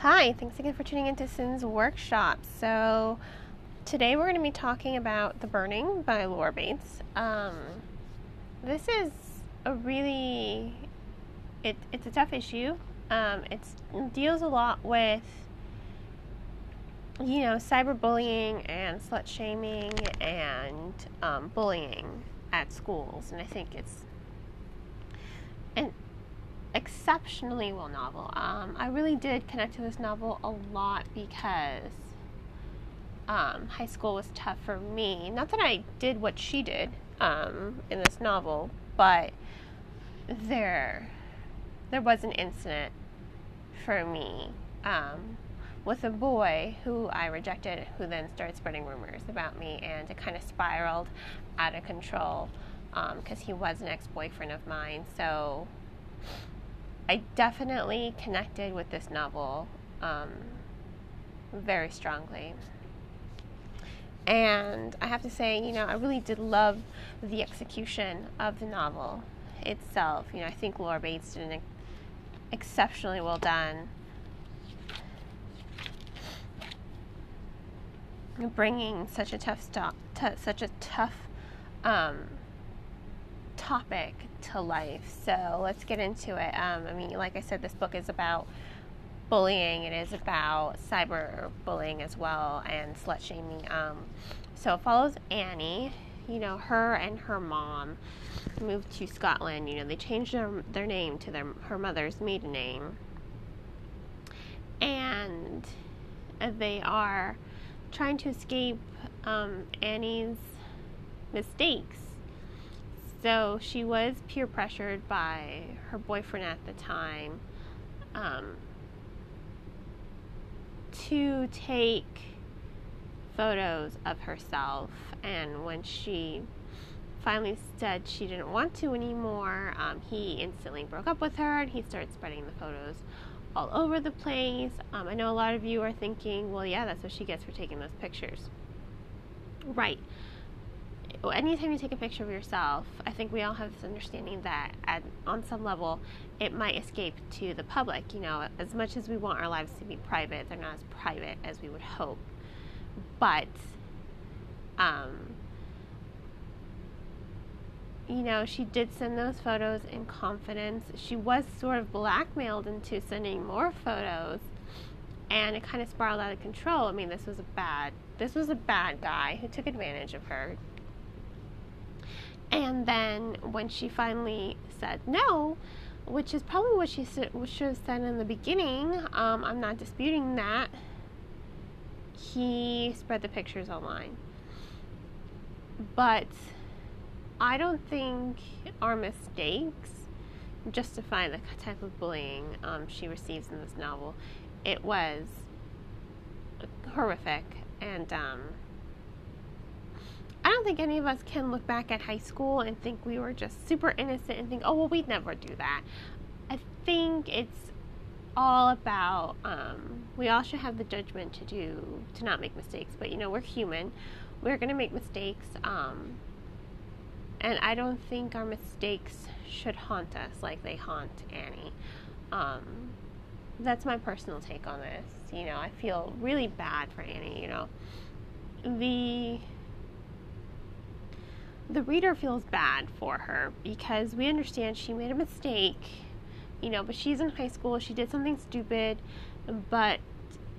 Hi, thanks again for tuning into Sin's Workshop. So, today we're going to be talking about The Burning by Laura Bates. Um, this is a really, it, it's a tough issue. Um, it deals a lot with, you know, cyberbullying and slut shaming and um, bullying at schools. And I think it's, and exceptionally well novel. Um, I really did connect to this novel a lot because um, high school was tough for me. Not that I did what she did um, in this novel, but there there was an incident for me um, with a boy who I rejected, who then started spreading rumors about me, and it kind of spiraled out of control because um, he was an ex-boyfriend of mine. So I definitely connected with this novel um, very strongly. And I have to say, you know, I really did love the execution of the novel itself. You know, I think Laura Bates did an exceptionally well done bringing such a tough stop, t- such a tough um, topic to life. So let's get into it. Um, I mean, like I said, this book is about bullying. It is about cyber bullying as well and slut shaming. Um, so it follows Annie. You know, her and her mom moved to Scotland. You know, they changed their, their name to their her mother's maiden name, and they are trying to escape um, Annie's mistakes so she was peer pressured by her boyfriend at the time um, to take photos of herself. And when she finally said she didn't want to anymore, um, he instantly broke up with her and he started spreading the photos all over the place. Um, I know a lot of you are thinking, well, yeah, that's what she gets for taking those pictures. Right anytime you take a picture of yourself, I think we all have this understanding that at, on some level it might escape to the public. You know, as much as we want our lives to be private, they're not as private as we would hope. But, um, you know, she did send those photos in confidence. She was sort of blackmailed into sending more photos, and it kind of spiraled out of control. I mean, this was a bad, this was a bad guy who took advantage of her, and then when she finally said no, which is probably what she should have said in the beginning, um, I'm not disputing that, he spread the pictures online. But I don't think our mistakes justify the type of bullying um, she receives in this novel. It was horrific and um, I don't think any of us can look back at high school and think we were just super innocent and think, oh, well, we'd never do that. I think it's all about, um, we all should have the judgment to do, to not make mistakes. But, you know, we're human. We're going to make mistakes. Um, and I don't think our mistakes should haunt us like they haunt Annie. Um, that's my personal take on this. You know, I feel really bad for Annie, you know. The the reader feels bad for her because we understand she made a mistake, you know, but she's in high school, she did something stupid, but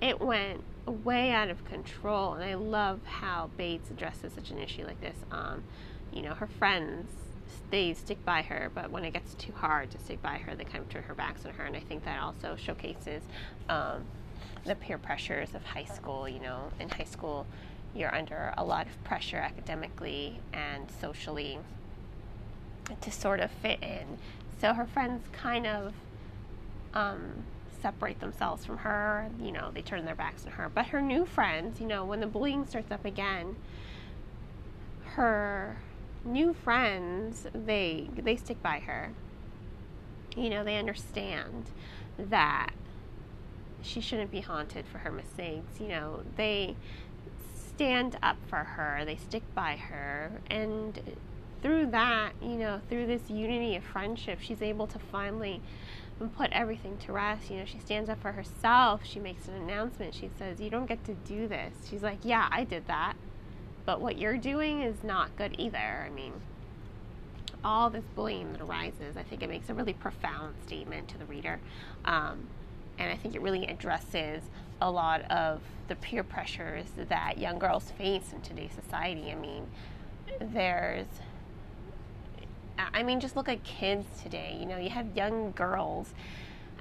it went way out of control. And I love how Bates addresses such an issue like this. Um, you know, her friends they stick by her, but when it gets too hard to stick by her, they kind of turn her backs on her. And I think that also showcases um, the peer pressures of high school. You know, in high school, you're under a lot of pressure academically and socially to sort of fit in. So her friends kind of um, separate themselves from her. You know, they turn their backs on her. But her new friends, you know, when the bullying starts up again, her new friends they they stick by her. You know, they understand that she shouldn't be haunted for her mistakes. You know, they stand up for her, they stick by her, and through that, you know, through this unity of friendship, she's able to finally put everything to rest. You know, she stands up for herself. She makes an announcement. She says, You don't get to do this. She's like, Yeah, I did that. But what you're doing is not good either. I mean, all this bullying that arises, I think it makes a really profound statement to the reader. Um, and I think it really addresses a lot of the peer pressures that young girls face in today's society. I mean, there's I mean, just look at kids today. You know, you have young girls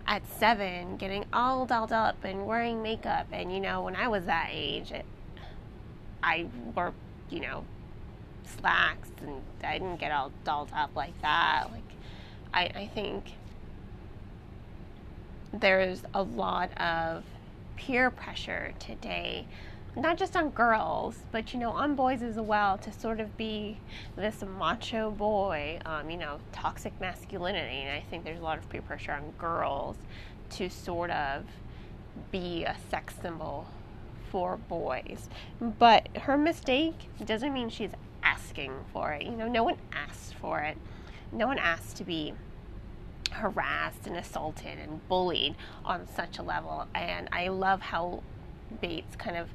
at seven getting all dolled up and wearing makeup. And, you know, when I was that age, it, I wore, you know, slacks and I didn't get all dolled up like that. Like, I, I think there's a lot of peer pressure today not just on girls, but you know, on boys as well, to sort of be this macho boy, um, you know, toxic masculinity. And I think there's a lot of peer pressure on girls to sort of be a sex symbol for boys. But her mistake doesn't mean she's asking for it. You know, no one asked for it. No one asked to be harassed and assaulted and bullied on such a level. And I love how Bates kind of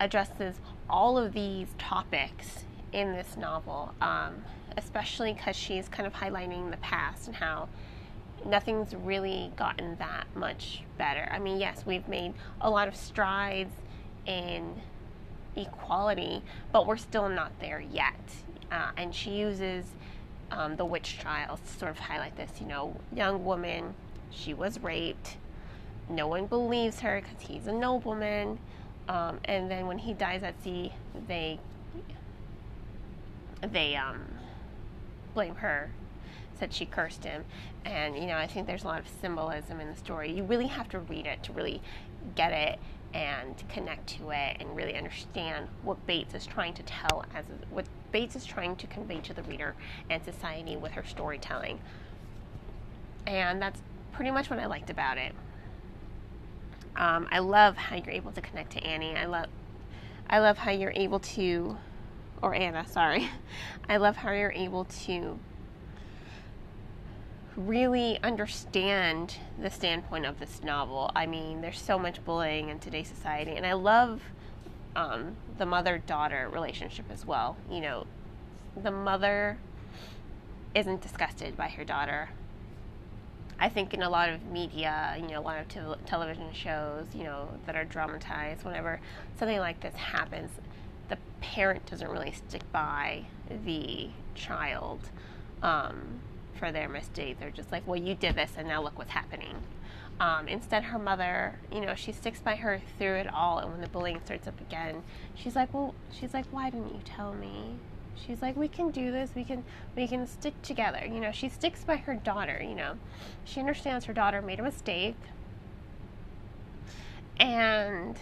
addresses all of these topics in this novel, um, especially because she's kind of highlighting the past and how nothing's really gotten that much better. I mean, yes, we've made a lot of strides in equality, but we're still not there yet. Uh, and she uses um, the witch trials sort of highlight this. You know, young woman, she was raped. No one believes her because he's a nobleman. Um, and then when he dies at sea, they they um, blame her, said she cursed him, and you know I think there's a lot of symbolism in the story. You really have to read it to really get it and connect to it and really understand what Bates is trying to tell as what Bates is trying to convey to the reader and society with her storytelling. And that's pretty much what I liked about it. Um, I love how you're able to connect to Annie. I love, I love how you're able to, or Anna, sorry. I love how you're able to really understand the standpoint of this novel. I mean, there's so much bullying in today's society, and I love um, the mother-daughter relationship as well. You know, the mother isn't disgusted by her daughter I think in a lot of media, you know, a lot of te- television shows, you know, that are dramatized, whenever something like this happens, the parent doesn't really stick by the child um, for their mistake. They're just like, well, you did this, and now look what's happening. Um, instead, her mother, you know, she sticks by her through it all, and when the bullying starts up again, she's like, well, she's like, why didn't you tell me? she's like we can do this we can we can stick together you know she sticks by her daughter you know she understands her daughter made a mistake and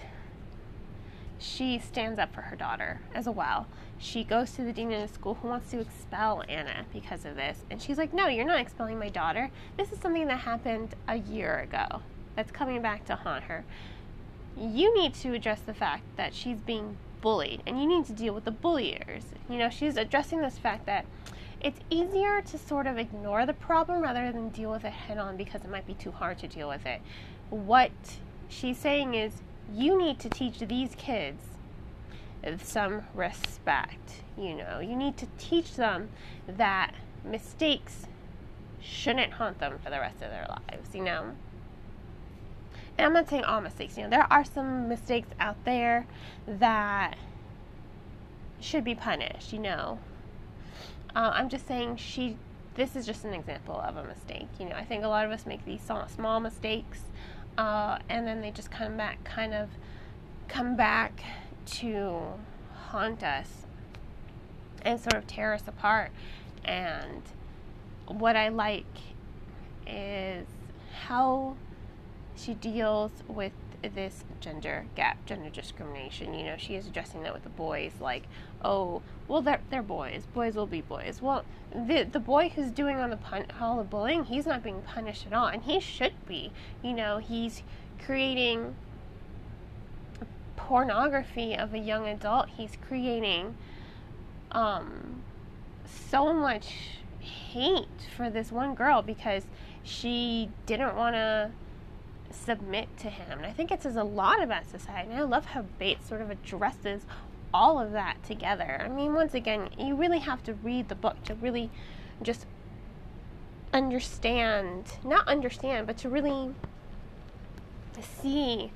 she stands up for her daughter as well she goes to the dean of the school who wants to expel anna because of this and she's like no you're not expelling my daughter this is something that happened a year ago that's coming back to haunt her you need to address the fact that she's being bullied and you need to deal with the bulliers. You know, she's addressing this fact that it's easier to sort of ignore the problem rather than deal with it head on because it might be too hard to deal with it. What she's saying is you need to teach these kids some respect. You know, you need to teach them that mistakes shouldn't haunt them for the rest of their lives, you know? and I'm not saying all mistakes, you know, there are some mistakes out there that should be punished, you know. Uh, I'm just saying she, this is just an example of a mistake. You know, I think a lot of us make these small mistakes, uh, and then they just come back, kind of come back to haunt us and sort of tear us apart. And what I like is how she deals with this gender gap, gender discrimination. You know, she is addressing that with the boys, like, oh, well, they're, they're boys. Boys will be boys. Well, the the boy who's doing all the pun- all the bullying, he's not being punished at all, and he should be. You know, he's creating pornography of a young adult. He's creating um, so much hate for this one girl because she didn't want to submit to him. And I think it says a lot about society. And I love how Bates sort of addresses all of that together. I mean, once again, you really have to read the book to really just understand, not understand, but to really see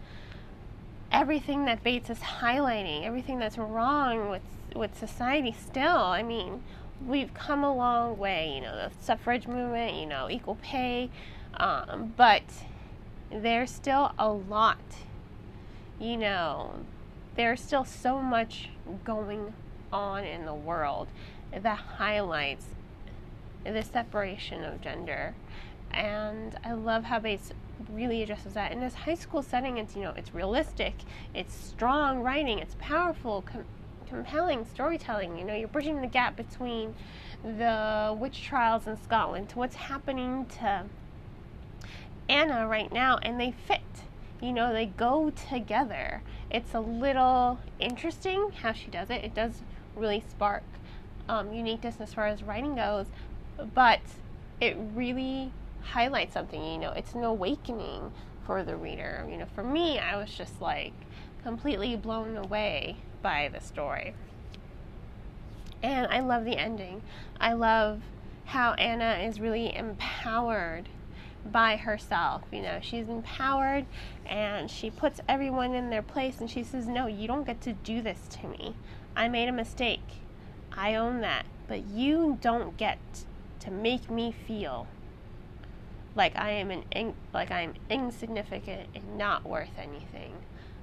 everything that Bates is highlighting, everything that's wrong with with society still. I mean, we've come a long way, you know, the suffrage movement, you know, equal pay, um, but there's still a lot, you know, there's still so much going on in the world that highlights the separation of gender. And I love how Bates really addresses that. In this high school setting, it's, you know, it's realistic, it's strong writing, it's powerful, com- compelling storytelling. You know, you're bridging the gap between the witch trials in Scotland to what's happening to Anna right now, and they fit. You know, they go together. It's a little interesting how she does it. It does really spark um, uniqueness as far as writing goes, but it really highlights something. You know, it's an awakening for the reader. You know, for me, I was just like completely blown away by the story. And I love the ending. I love how Anna is really empowered by herself. You know, she's empowered and she puts everyone in their place and she says, No, you don't get to do this to me. I made a mistake. I own that. But you don't get to make me feel like I am an in, like I'm insignificant and not worth anything.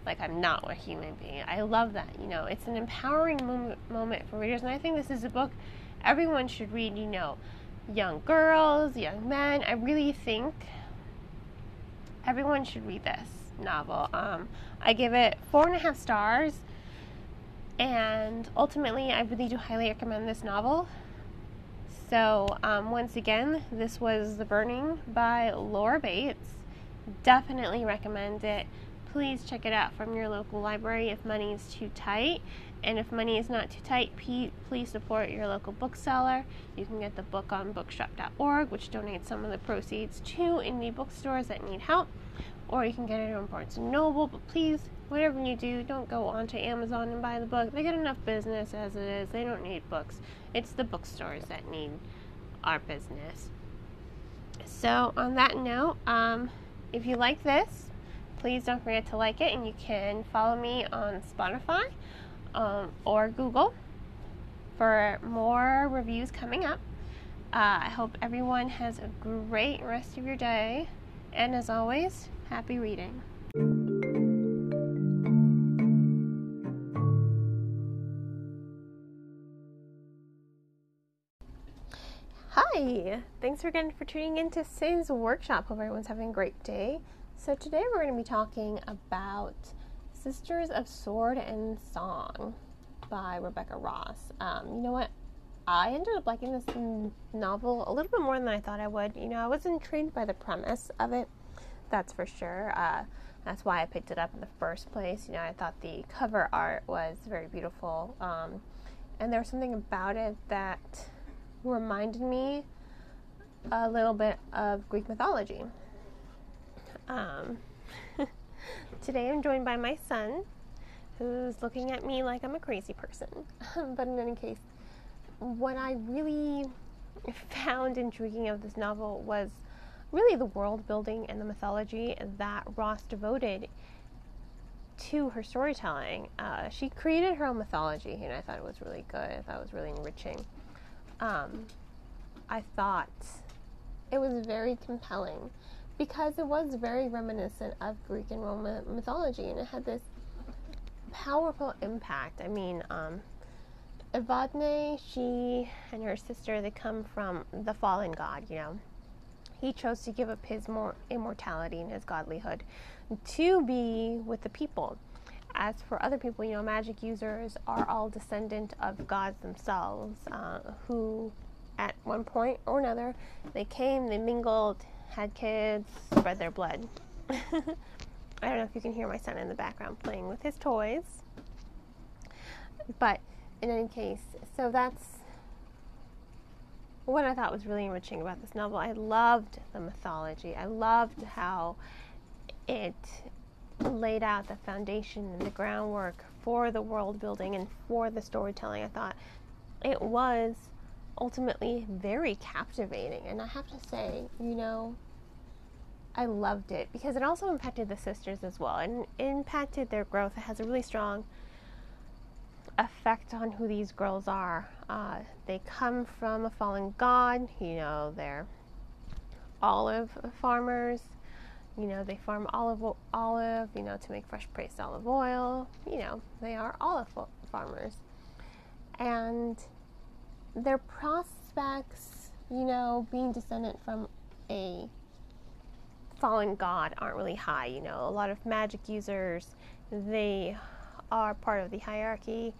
Like I'm not a human being. I love that. You know, it's an empowering moment, moment for readers, and I think this is a book everyone should read. You know, young girls, young men. I really think everyone should read this novel. Um, I give it four and a half stars, and ultimately, I really do highly recommend this novel. So, um, once again, this was The Burning by Laura Bates. Definitely recommend it. Please check it out from your local library if money is too tight. And if money is not too tight, please support your local bookseller. You can get the book on bookshop.org, which donates some of the proceeds to indie bookstores that need help. Or you can get it on Barnes & Noble, but please, whatever you do, don't go onto Amazon and buy the book. They get enough business as it is. They don't need books. It's the bookstores that need our business. So, on that note, um, if you like this, please don't forget to like it, and you can follow me on Spotify um, or Google for more reviews coming up. Uh, I hope everyone has a great rest of your day, and as always, happy reading. Hi, thanks again for tuning in to Sin's Workshop. Hope everyone's having a great day. So, today we're going to be talking about Sisters of Sword and Song by Rebecca Ross. Um, you know what? I ended up liking this novel a little bit more than I thought I would. You know, I was intrigued by the premise of it, that's for sure. Uh, that's why I picked it up in the first place. You know, I thought the cover art was very beautiful, um, and there was something about it that reminded me a little bit of Greek mythology. Um, Today I'm joined by my son, who's looking at me like I'm a crazy person. but in any case, what I really found intriguing of this novel was really the world building and the mythology that Ross devoted to her storytelling. Uh, she created her own mythology, and I thought it was really good. I thought it was really enriching. Um, I thought it was very compelling because it was very reminiscent of Greek and Roman mythology, and it had this powerful impact. I mean, um, Evadne, she and her sister, they come from the fallen god, you know. He chose to give up his more immortality and his godlyhood to be with the people. As for other people, you know, magic users are all descendant of gods themselves, uh, who at one point or another, they came, they mingled, had kids, spread their blood. I don't know if you can hear my son in the background playing with his toys. But in any case, so that's what I thought was really enriching about this novel, I loved the mythology. I loved how it laid out the foundation and the groundwork for the world building and for the storytelling. I thought it was ultimately very captivating. And I have to say, you know, I loved it because it also impacted the sisters as well and impacted their growth. It has a really strong effect on who these girls are. Uh, they come from a fallen god, you know, they're olive farmers. You know, they farm olive, olive, you know, to make fresh pressed olive oil. You know, they are olive farmers. And their prospects, you know, being descendant from a fallen god aren't really high. You know, a lot of magic users, they are part of the hierarchy.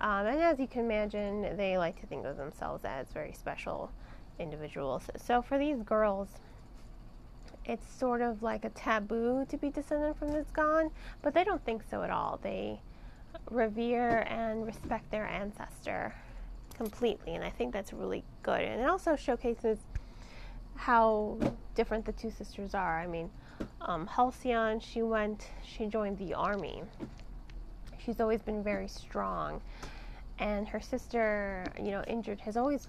Um, and as you can imagine, they like to think of themselves as very special individuals. So for these girls, it's sort of like a taboo to be descended from this god, but they don't think so at all. They revere and respect their ancestor completely, and I think that's really good. And it also showcases how different the two sisters are. I mean, um, Halcyon, she went, she joined the army. She's always been very strong, and her sister, you know, injured has always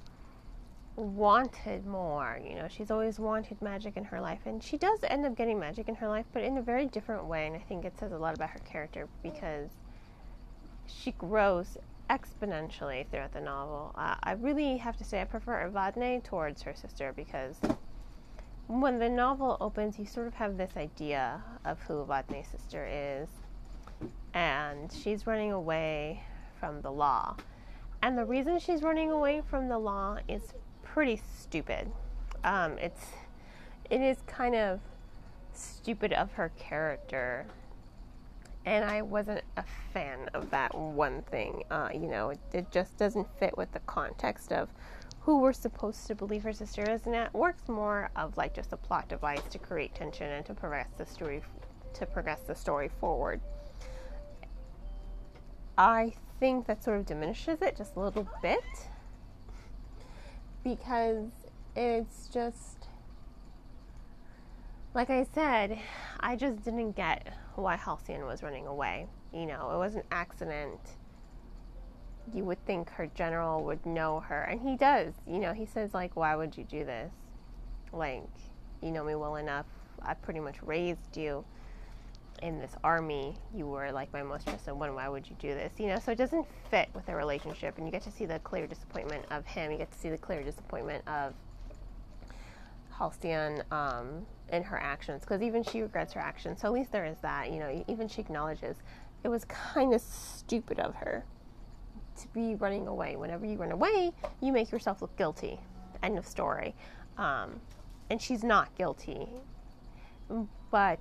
wanted more. You know, she's always wanted magic in her life, and she does end up getting magic in her life, but in a very different way. And I think it says a lot about her character because she grows exponentially throughout the novel. Uh, I really have to say I prefer Evadne towards her sister because when the novel opens, you sort of have this idea of who Evadne's sister is, and she's running away from the law. And the reason she's running away from the law is pretty stupid. Um, it's it is kind of stupid of her character and I wasn't a fan of that one thing. Uh, you know, it, it, just doesn't fit with the context of who we're supposed to believe her sister is, and it works more of like just a plot device to create tension and to progress the story to progress the story forward. I think that sort of diminishes it just a little bit because it's just like I said, I just didn't get why Halcyon was running away. You know, it was an accident. You would think her general would know her, and he does. You know, he says like, "Why would you do this? Like, you know me well enough. I pretty much raised you in this army. You were like my most trusted one. Why would you do this? You know, so it doesn't fit with their relationship, and you get to see the clear disappointment of him. You get to see the clear disappointment of Halcyon um, in her actions because even she regrets her actions. So at least there is that. You know, even she acknowledges it was kind of stupid of her to be running away. Whenever you run away, you make yourself look guilty. End of story. Um, and she's not guilty, but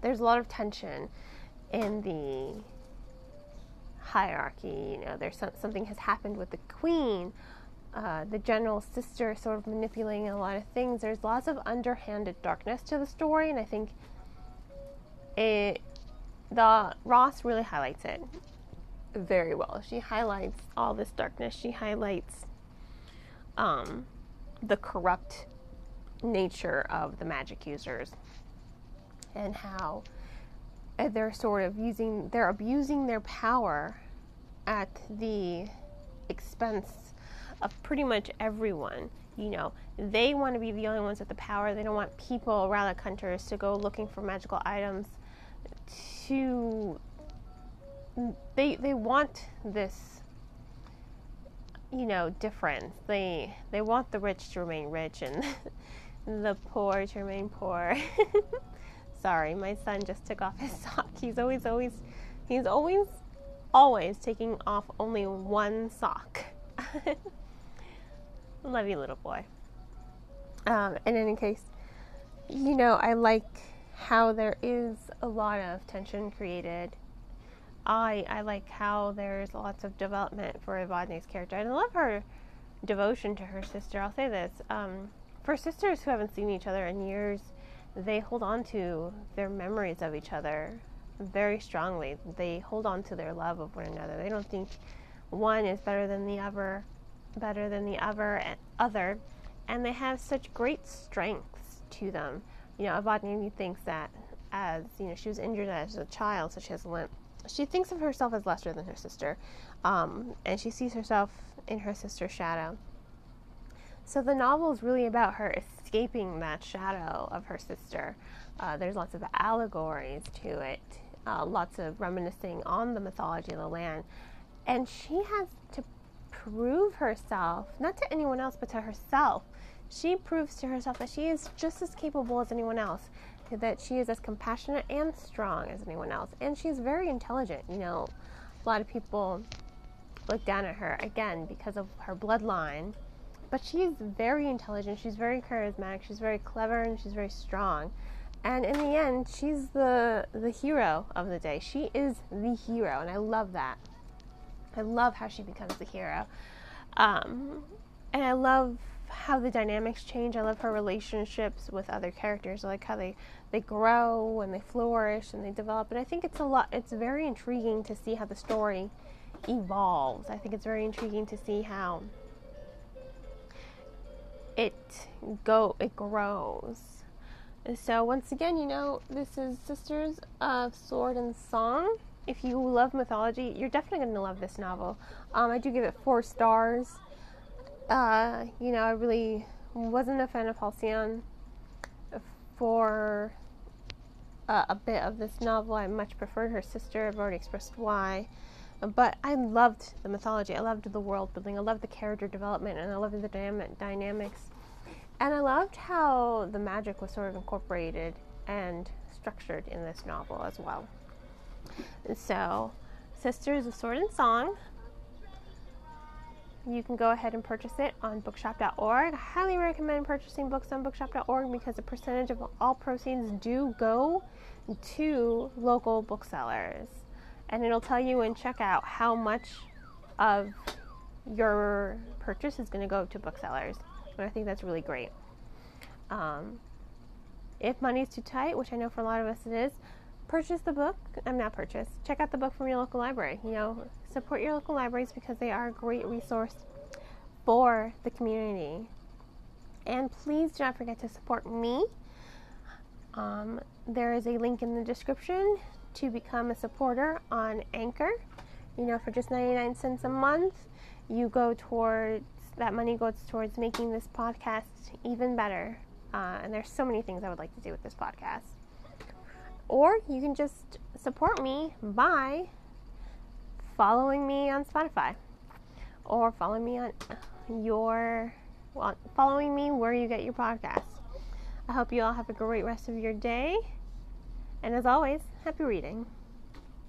there's a lot of tension in the hierarchy. You know, there's some, something has happened with the queen uh, the general sister sort of manipulating a lot of things. There's lots of underhanded darkness to the story, and I think it the Ross really highlights it very well. She highlights all this darkness. She highlights um, the corrupt nature of the magic users and how uh, they're sort of using they're abusing their power at the expense of pretty much everyone. You know, they want to be the only ones with the power. They don't want people relic hunters to go looking for magical items. To they they want this you know difference. They they want the rich to remain rich and the poor to remain poor. Sorry, my son just took off his sock. He's always always he's always always taking off only one sock. Love you, little boy. Um, in any case, you know, I like how there is a lot of tension created. I I like how there's lots of development for Evadne's character, and I love her devotion to her sister. I'll say this: um, for sisters who haven't seen each other in years, they hold on to their memories of each other very strongly. They hold on to their love of one another. They don't think one is better than the other better than the other, other, and they have such great strengths to them. You know, Evadne thinks that as you know she was injured as a child, so she has a limp. She thinks of herself as lesser than her sister, um, and she sees herself in her sister's shadow. So the novel is really about her escaping that shadow of her sister. Uh, there's lots of allegories to it, uh, lots of reminiscing on the mythology of the land, and she has to prove herself, not to anyone else, but to herself. She proves to herself that she is just as capable as anyone else, that she is as compassionate and strong as anyone else, and she's very intelligent. You know, a lot of people look down at her again because of her bloodline, but she's very intelligent, she's very charismatic, she's very clever, and she's very strong. And in the end, she's the the hero of the day. She is the hero, and I love that. I love how she becomes the hero. Um, and I love how the dynamics change. I love her relationships with other characters. I like how they, they grow and they flourish and they develop. And I think it's a lot, it's very intriguing to see how the story evolves. I think it's very intriguing to see how it go it grows. So once again, you know, this is Sisters of Sword and Song if you love mythology, you're definitely going to love this novel. Um, I do give it four stars. Uh, you know, I really wasn't a fan of Halcyon for uh, a bit of this novel. I much preferred her sister. I've already expressed why. But I loved the mythology. I loved the world building. I loved the character development, and I loved the dynamic dynamics. And I loved how the magic was sort of incorporated and structured in this novel as well. And So, Sisters of Sword and Song. You can go ahead and purchase it on bookshop.org. I highly recommend purchasing books on bookshop.org because a percentage of all proceeds do go to local booksellers. And it'll tell you in checkout how much of your purchase is going to go to booksellers. And I think that's really great. Um, if money is too tight, which I know for a lot of us it is, purchase the book. I'm not purchase. Check out the book from your local library. You know, support your local libraries because they are a great resource for the community. And please do not forget to support me. Um, there is a link in the description to become a supporter on Anchor. You know, for just 99 cents a month, you go towards that money goes towards making this podcast even better. Uh, and there's so many things I would like to do with this podcast. Or you can just support me by following me on Spotify or following me on your well, following me where you get your podcast. I hope you all have a great rest of your day. And as always, happy reading.